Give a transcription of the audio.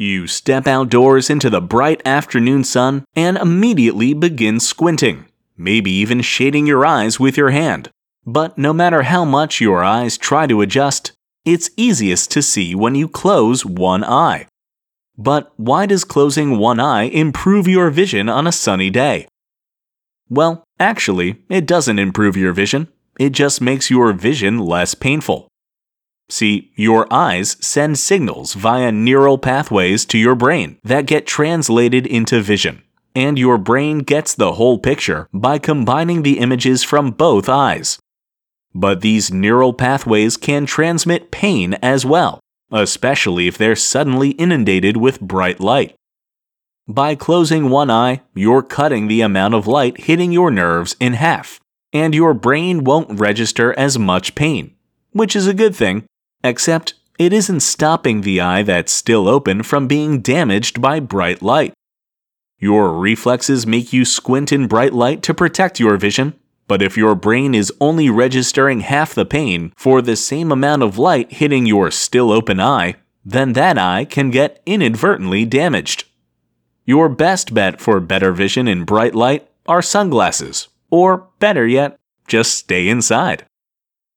You step outdoors into the bright afternoon sun and immediately begin squinting, maybe even shading your eyes with your hand. But no matter how much your eyes try to adjust, it's easiest to see when you close one eye. But why does closing one eye improve your vision on a sunny day? Well, actually, it doesn't improve your vision, it just makes your vision less painful. See, your eyes send signals via neural pathways to your brain that get translated into vision, and your brain gets the whole picture by combining the images from both eyes. But these neural pathways can transmit pain as well, especially if they're suddenly inundated with bright light. By closing one eye, you're cutting the amount of light hitting your nerves in half, and your brain won't register as much pain, which is a good thing, except it isn't stopping the eye that's still open from being damaged by bright light. Your reflexes make you squint in bright light to protect your vision, but if your brain is only registering half the pain for the same amount of light hitting your still open eye, then that eye can get inadvertently damaged. Your best bet for better vision in bright light are sunglasses, or better yet, just stay inside.